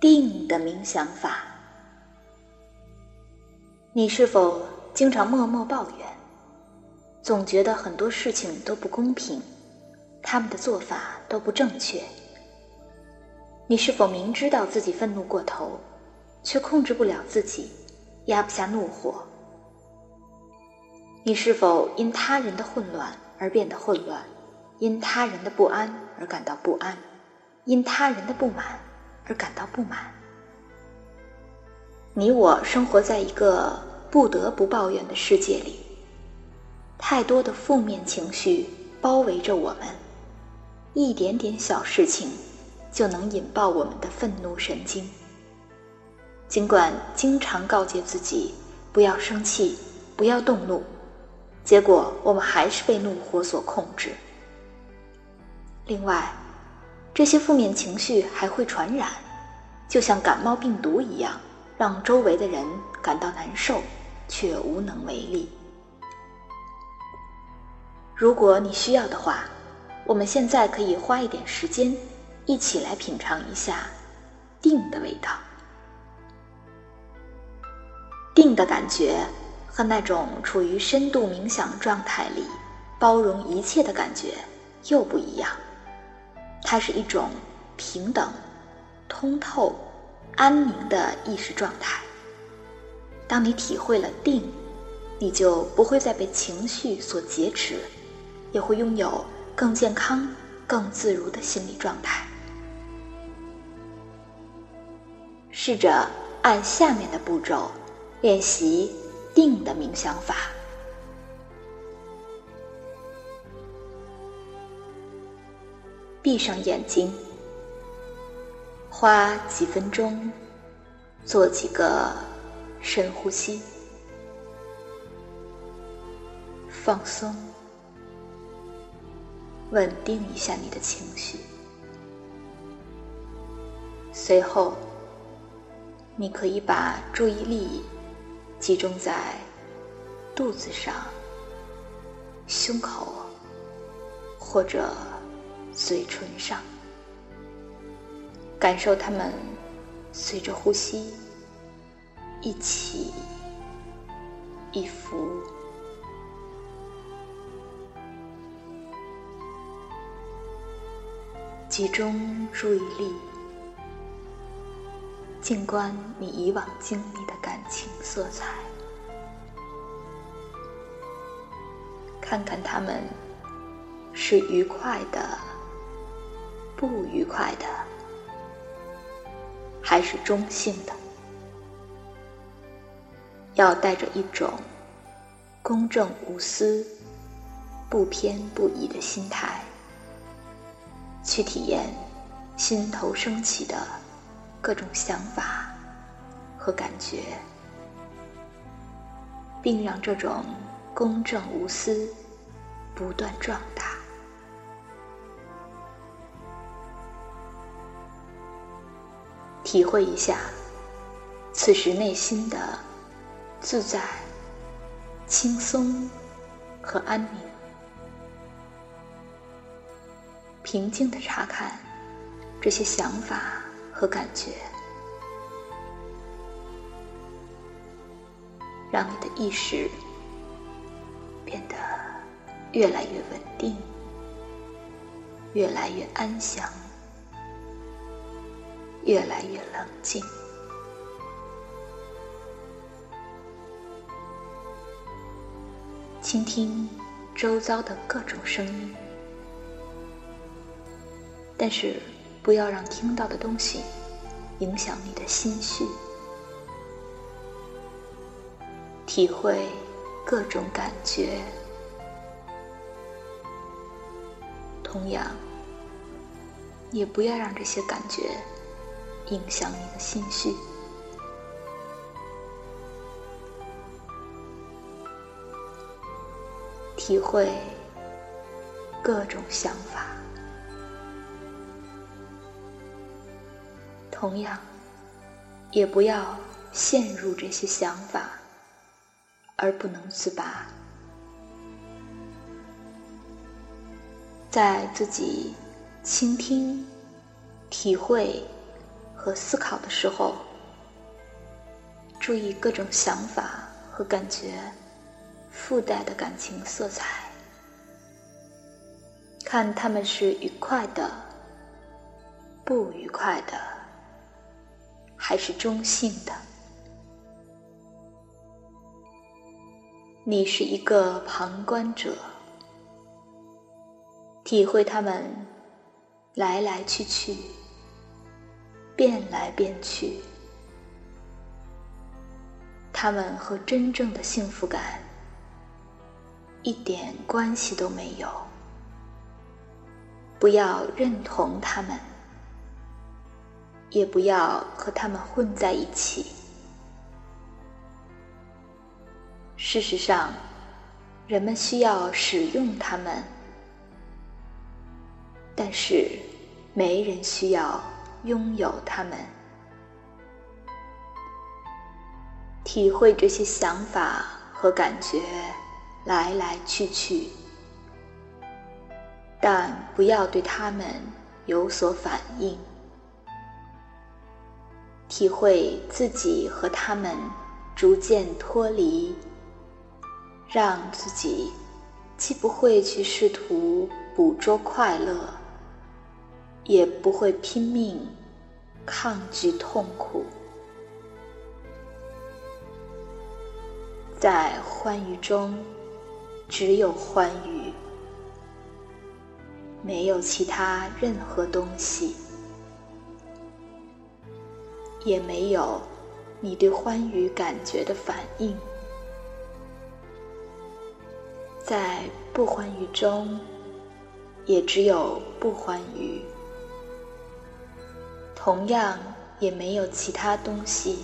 定的冥想法。你是否经常默默抱怨，总觉得很多事情都不公平，他们的做法都不正确？你是否明知道自己愤怒过头，却控制不了自己，压不下怒火？你是否因他人的混乱而变得混乱，因他人的不安而感到不安，因他人的不满？而感到不满。你我生活在一个不得不抱怨的世界里，太多的负面情绪包围着我们，一点点小事情就能引爆我们的愤怒神经。尽管经常告诫自己不要生气、不要动怒，结果我们还是被怒火所控制。另外，这些负面情绪还会传染，就像感冒病毒一样，让周围的人感到难受，却无能为力。如果你需要的话，我们现在可以花一点时间，一起来品尝一下定的味道。定的感觉和那种处于深度冥想状态里，包容一切的感觉又不一样。它是一种平等、通透、安宁的意识状态。当你体会了定，你就不会再被情绪所劫持，也会拥有更健康、更自如的心理状态。试着按下面的步骤练习定的冥想法。闭上眼睛，花几分钟做几个深呼吸，放松，稳定一下你的情绪。随后，你可以把注意力集中在肚子上、胸口或者。嘴唇上，感受它们随着呼吸一起一伏，集中注意力，静观你以往经历的感情色彩，看看它们是愉快的。不愉快的，还是中性的，要带着一种公正无私、不偏不倚的心态，去体验心头升起的各种想法和感觉，并让这种公正无私不断壮大。体会一下，此时内心的自在、轻松和安宁。平静的查看这些想法和感觉，让你的意识变得越来越稳定，越来越安详。越来越冷静，倾听周遭的各种声音，但是不要让听到的东西影响你的心绪。体会各种感觉，同样也不要让这些感觉。影响你的心绪，体会各种想法，同样也不要陷入这些想法而不能自拔，在自己倾听、体会。和思考的时候，注意各种想法和感觉附带的感情色彩，看他们是愉快的、不愉快的，还是中性的。你是一个旁观者，体会他们来来去去、变来变去，他们和真正的幸福感一点关系都没有。不要认同他们，也不要和他们混在一起。事实上，人们需要使用它们，但是没人需要拥有它们。体会这些想法和感觉来来去去，但不要对他们有所反应。体会自己和他们逐渐脱离。让自己既不会去试图捕捉快乐，也不会拼命抗拒痛苦，在欢愉中只有欢愉，没有其他任何东西，也没有你对欢愉感觉的反应。在不欢愉中，也只有不欢愉，同样也没有其他东西，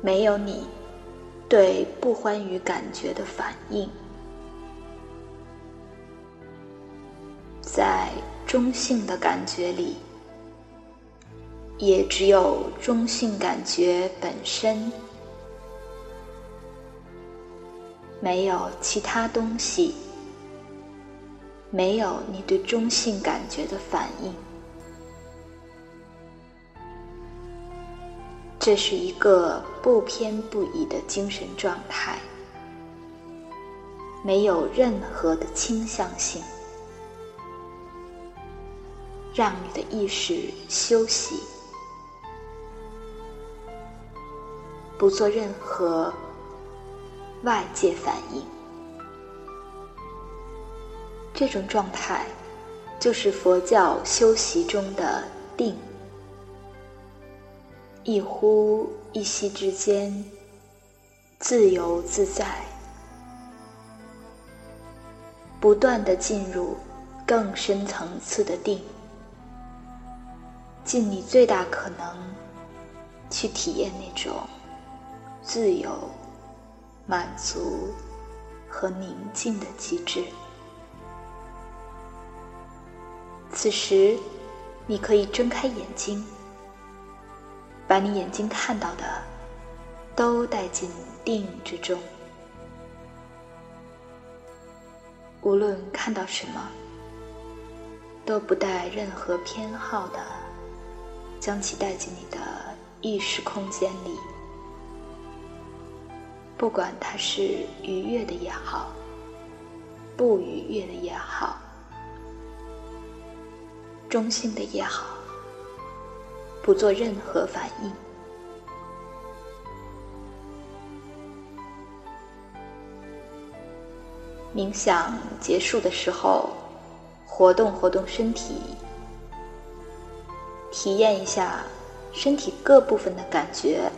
没有你对不欢愉感觉的反应，在中性的感觉里，也只有中性感觉本身。没有其他东西，没有你对中性感觉的反应。这是一个不偏不倚的精神状态，没有任何的倾向性。让你的意识休息，不做任何。外界反应，这种状态就是佛教修习中的定，一呼一吸之间，自由自在，不断的进入更深层次的定，尽你最大可能去体验那种自由。满足和宁静的机制。此时，你可以睁开眼睛，把你眼睛看到的都带进定之中。无论看到什么，都不带任何偏好的，将其带进你的意识空间里。不管它是愉悦的也好，不愉悦的也好，中性的也好，不做任何反应。冥想结束的时候，活动活动身体，体验一下身体各部分的感觉，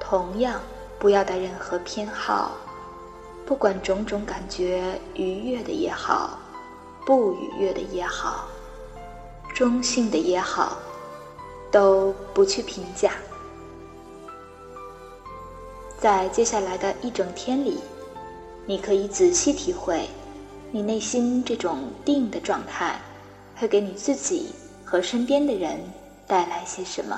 同样。不要带任何偏好，不管种种感觉愉悦的也好，不愉悦的也好，中性的也好，都不去评价。在接下来的一整天里，你可以仔细体会，你内心这种定的状态，会给你自己和身边的人带来些什么。